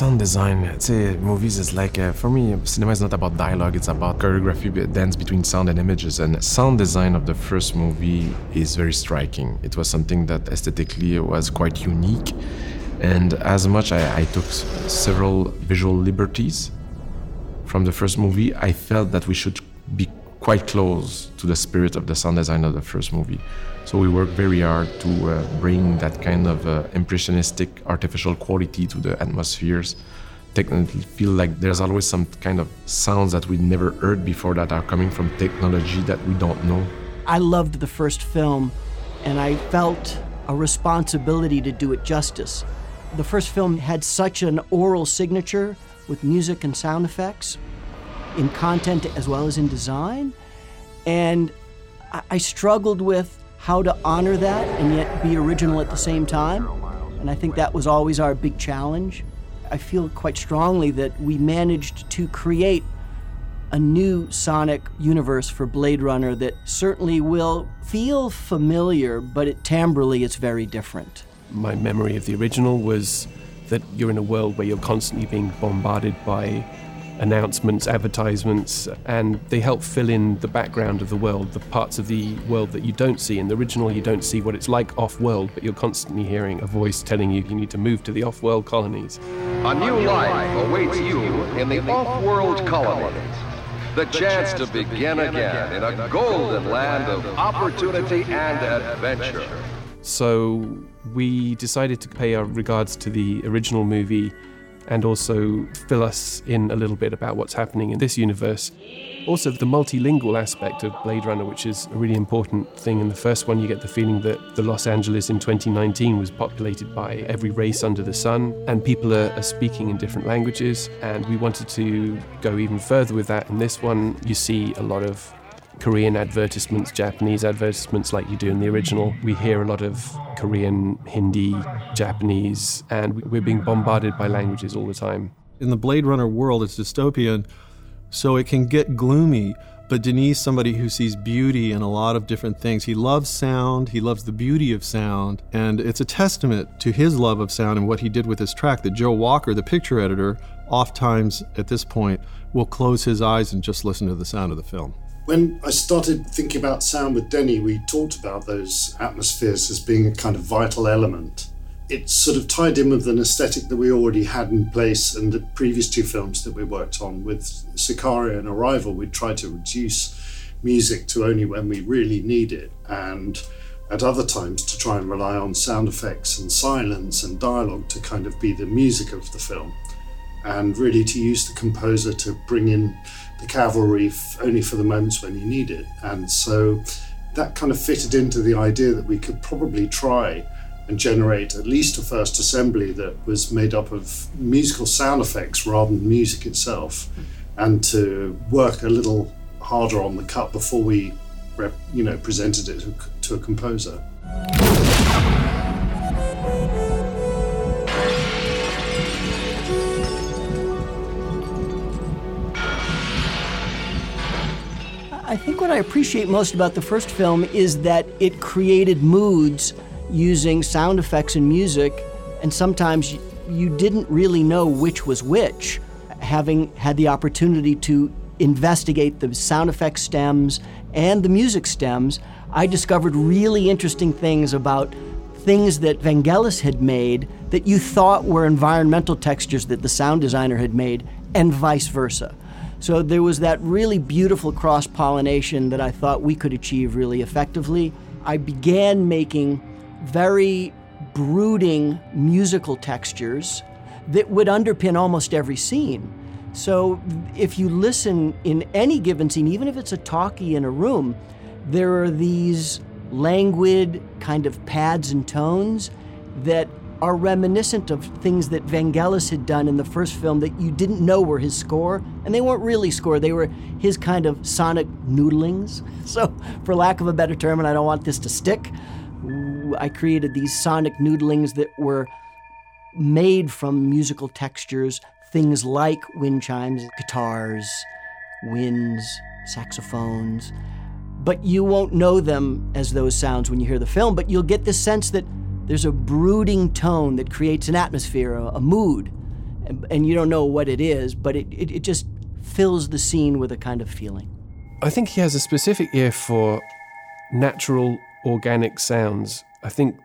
sound design, I'd movies is like, uh, for me, cinema is not about dialogue, it's about choreography, dance between sound and images. And sound design of the first movie is very striking. It was something that aesthetically was quite unique. And as much I, I took several visual liberties from the first movie, I felt that we should be quite close to the spirit of the sound design of the first movie. So we worked very hard to uh, bring that kind of uh, impressionistic artificial quality to the atmospheres. Technically, feel like there's always some kind of sounds that we never heard before that are coming from technology that we don't know. I loved the first film, and I felt a responsibility to do it justice. The first film had such an aural signature with music and sound effects in content as well as in design. And I struggled with how to honor that and yet be original at the same time. And I think that was always our big challenge. I feel quite strongly that we managed to create a new sonic universe for Blade Runner that certainly will feel familiar, but it, timbrally it's very different. My memory of the original was that you're in a world where you're constantly being bombarded by announcements, advertisements, and they help fill in the background of the world, the parts of the world that you don't see. In the original, you don't see what it's like off world, but you're constantly hearing a voice telling you you need to move to the off world colonies. A new life awaits you in the off world colonies. The chance to begin again in a golden land of opportunity and adventure. So we decided to pay our regards to the original movie and also fill us in a little bit about what's happening in this universe. Also, the multilingual aspect of Blade Runner, which is a really important thing. In the first one, you get the feeling that the Los Angeles in 2019 was populated by every race under the sun, and people are, are speaking in different languages. And we wanted to go even further with that. In this one, you see a lot of Korean advertisements, Japanese advertisements like you do in the original. We hear a lot of Korean, Hindi, Japanese, and we're being bombarded by languages all the time. In the Blade Runner world, it's dystopian, so it can get gloomy. But Denis, somebody who sees beauty in a lot of different things. He loves sound, he loves the beauty of sound, and it's a testament to his love of sound and what he did with his track that Joe Walker, the picture editor, oftentimes at this point will close his eyes and just listen to the sound of the film. When I started thinking about sound with Denny, we talked about those atmospheres as being a kind of vital element. It sort of tied in with an aesthetic that we already had in place and the previous two films that we worked on. With Sicario and Arrival, we tried to reduce music to only when we really need it, and at other times to try and rely on sound effects and silence and dialogue to kind of be the music of the film, and really to use the composer to bring in the cavalry only for the moments when you need it. And so that kind of fitted into the idea that we could probably try and generate at least a first assembly that was made up of musical sound effects rather than music itself, and to work a little harder on the cut before we, you know, presented it to a composer. I think what I appreciate most about the first film is that it created moods using sound effects and music, and sometimes you didn't really know which was which. Having had the opportunity to investigate the sound effects stems and the music stems, I discovered really interesting things about things that Vangelis had made that you thought were environmental textures that the sound designer had made, and vice versa. So there was that really beautiful cross pollination that I thought we could achieve really effectively. I began making very brooding musical textures that would underpin almost every scene. So if you listen in any given scene, even if it's a talkie in a room, there are these languid kind of pads and tones that are reminiscent of things that Vangelis had done in the first film that you didn't know were his score, and they weren't really score, they were his kind of sonic noodlings. So, for lack of a better term, and I don't want this to stick, I created these sonic noodlings that were made from musical textures, things like wind chimes, guitars, winds, saxophones. But you won't know them as those sounds when you hear the film, but you'll get this sense that there's a brooding tone that creates an atmosphere, a, a mood. and, and you don't know what it is, but it, it, it just fills the scene with a kind of feeling. I think he has a specific ear for natural, organic sounds. I think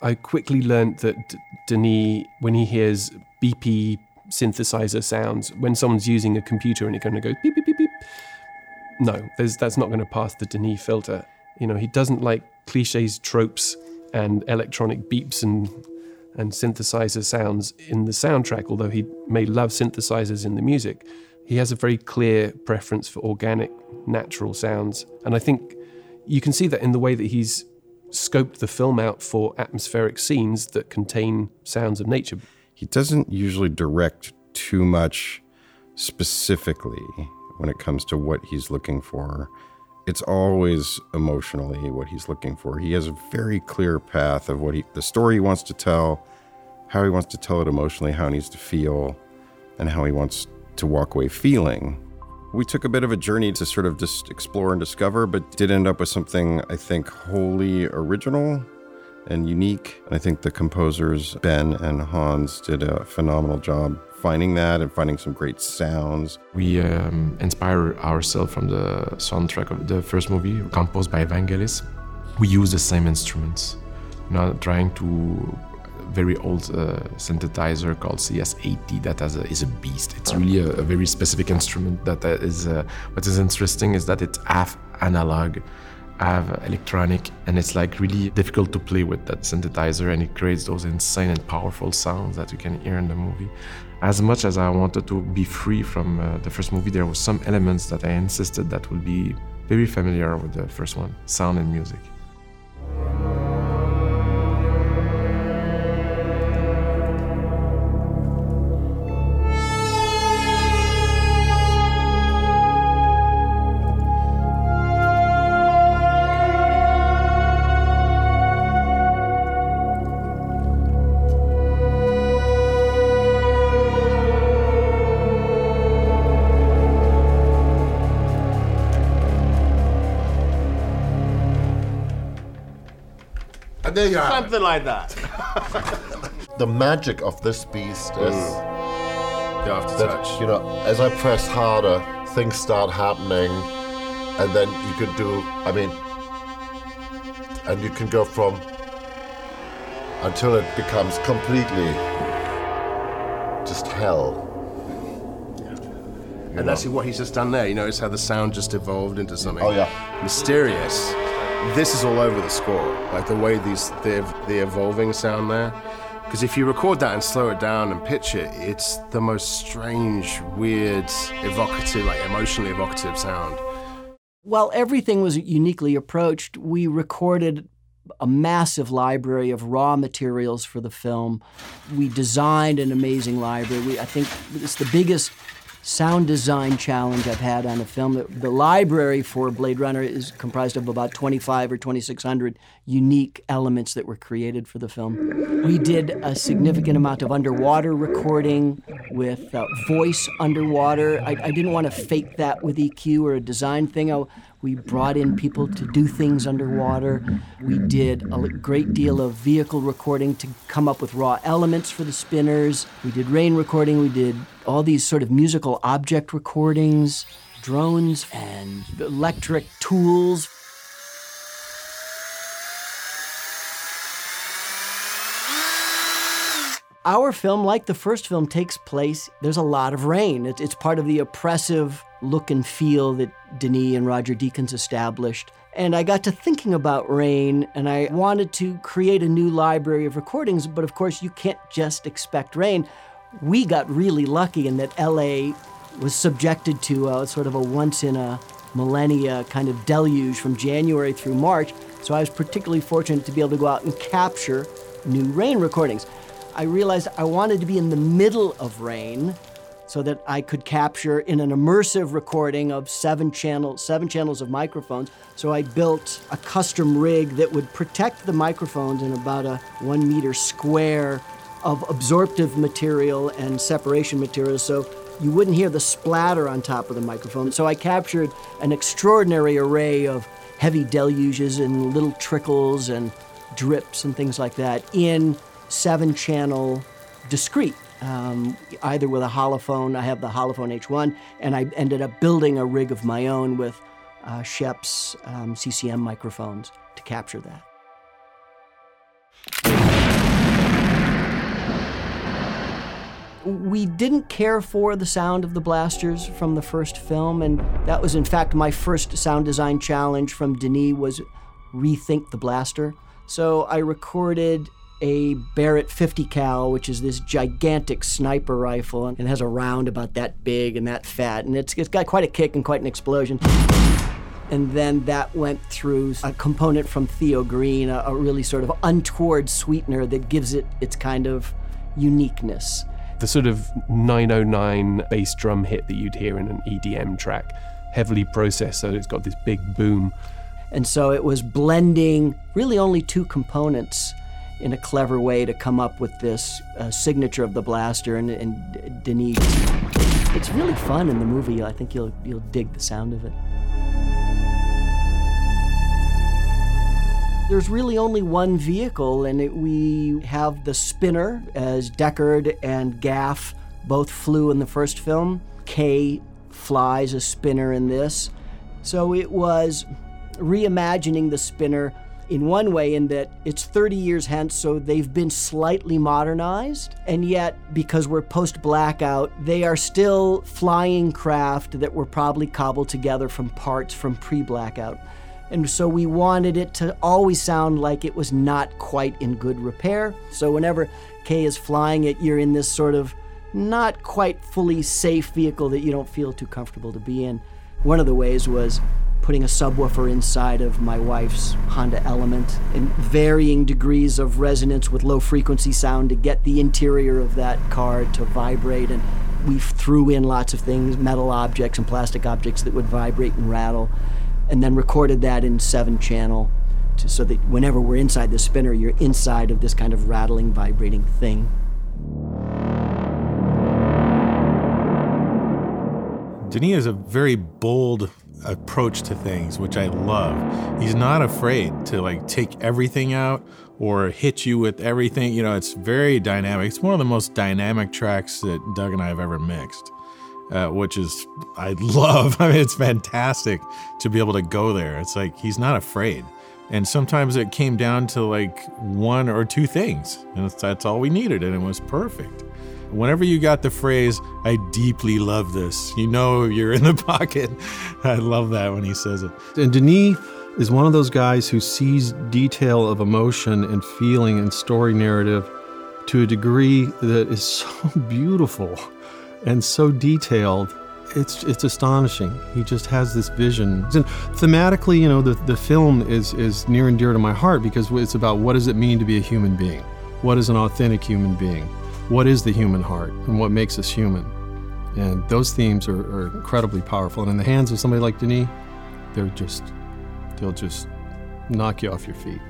I quickly learned that D- Denis, when he hears beepy synthesizer sounds, when someone's using a computer and it kind of goes beep, beep, beep, beep, no, that's not going to pass the Denis filter. You know, he doesn't like cliches, tropes, and electronic beeps and and synthesizer sounds in the soundtrack, although he may love synthesizers in the music. He has a very clear preference for organic, natural sounds. And I think you can see that in the way that he's scoped the film out for atmospheric scenes that contain sounds of nature. He doesn't usually direct too much specifically when it comes to what he's looking for. It's always emotionally what he's looking for. He has a very clear path of what he, the story he wants to tell, how he wants to tell it emotionally, how he needs to feel, and how he wants to walk away feeling. We took a bit of a journey to sort of just explore and discover, but did end up with something I think wholly original and unique. And I think the composers, Ben and Hans, did a phenomenal job finding that and finding some great sounds. We um, inspire ourselves from the soundtrack of the first movie, composed by Vangelis. We use the same instruments, not trying to very old uh, synthesizer called CS80 that a, is a beast. It's really a, a very specific instrument that uh, is. Uh, what is interesting is that it's half analog, have electronic and it's like really difficult to play with that synthesizer and it creates those insane and powerful sounds that you can hear in the movie. As much as i wanted to be free from uh, the first movie there were some elements that i insisted that will be very familiar with the first one sound and music there you have it. Something like that. The magic of this beast is mm. The aftertouch. that, you know, as I press harder, things start happening, and then you can do, I mean, and you can go from until it becomes completely just hell. And that's what he's just done there. You notice how the sound just evolved into something Oh, yeah. mysterious. This is all over the score, like the way these the, the evolving sound there. Because if you record that and slow it down and pitch it, it's the most strange, weird, evocative, like emotionally evocative sound. While everything was uniquely approached, we recorded a massive library of raw materials for the film. We designed an amazing library. We, I think it's the biggest sound design challenge I've had on a film. The, library for Blade Runner is comprised of about 25 or 2,600 unique elements that were created for the film. We did a significant amount of underwater recording with uh, voice underwater. I, I didn't want to fake that with EQ or a design thing. I, we brought in people to do things underwater. We did a great deal of vehicle recording to come up with raw elements for the spinners. We did rain recording. We did all these sort of musical object recordings, drones, and electric tools. Our film, like the first film, takes place, there's a lot of rain. It's part of the oppressive look and feel that Denis and Roger Deakins established. And I got to thinking about rain, and I wanted to create a new library of recordings, but of course, you can't just expect rain. We got really lucky in that LA was subjected to a, sort of a once in a millennia kind of deluge from January through March. So I was particularly fortunate to be able to go out and capture new rain recordings. I realized I wanted to be in the middle of rain so that I could capture in an immersive recording of seven channels, seven channels of microphones. So I built a custom rig that would protect the microphones in about a one meter square of absorptive material and separation material so you wouldn't hear the splatter on top of the microphone. So I captured an extraordinary array of heavy deluges and little trickles and drips and things like that in seven channel discrete. Um, either with a holophone. I have the holophone H1, and I ended up building a rig of my own with uh, Schoeps um, CCM microphones to capture that. We didn't care for the sound of the blasters from the first film, and that was in fact my first sound design challenge from Denis was rethink the blaster. So I recorded a Barrett 50 cal, which is this gigantic sniper rifle, and has a round about that big and that fat, and it's, it's got quite a kick and quite an explosion. And then that went through a component from Theo Green, a, a really sort of untoward sweetener that gives it its kind of uniqueness. The sort of 909 bass drum hit that you'd hear in an EDM track, heavily processed, so it's got this big boom. And so it was blending really only two components in a clever way to come up with this uh, signature of the blaster and, and Denis. It's really fun in the movie. I think you'll you'll dig the sound of it. There's really only one vehicle, and it, we have the spinner as Deckard and Gaff both flew in the first film. Kay flies a spinner in this. So it was reimagining the spinner in one way in that it's 30 years hence, so they've been slightly modernized. And yet, because we're post blackout, they are still flying craft that were probably cobbled together from parts from pre blackout. And so we wanted it to always sound like it was not quite in good repair. So whenever Kay is flying it, you're in this sort of not quite fully safe vehicle that you don't feel too comfortable to be in. One of the ways was putting a subwoofer inside of my wife's Honda Element in varying degrees of resonance with low frequency sound to get the interior of that car to vibrate. And we threw in lots of things, metal objects and plastic objects that would vibrate and rattle, and then recorded that in seven channel to, so that whenever we're inside the spinner, you're inside of this kind of rattling, vibrating thing. Denis is a very bold approach to things, which I love. He's not afraid to like take everything out or hit you with everything. You know, it's very dynamic. It's one of the most dynamic tracks that Doug and I have ever mixed, uh, which is I love. I mean, it's fantastic to be able to go there. It's like he's not afraid. And sometimes it came down to like one or two things, and that's all we needed, and it was perfect. Whenever you got the phrase, I deeply love this, you know you're in the pocket. I love that when he says it. And Denis is one of those guys who sees detail of emotion and feeling and story narrative to a degree that is so beautiful and so detailed. It's it's astonishing. He just has this vision. And thematically, you know, the, the film is is near and dear to my heart because it's about what does it mean to be a human being? What is an authentic human being? What is the human heart and what makes us human. And those themes are, are, incredibly powerful. And in the hands of somebody like Denis, they're just, they'll just knock you off your feet.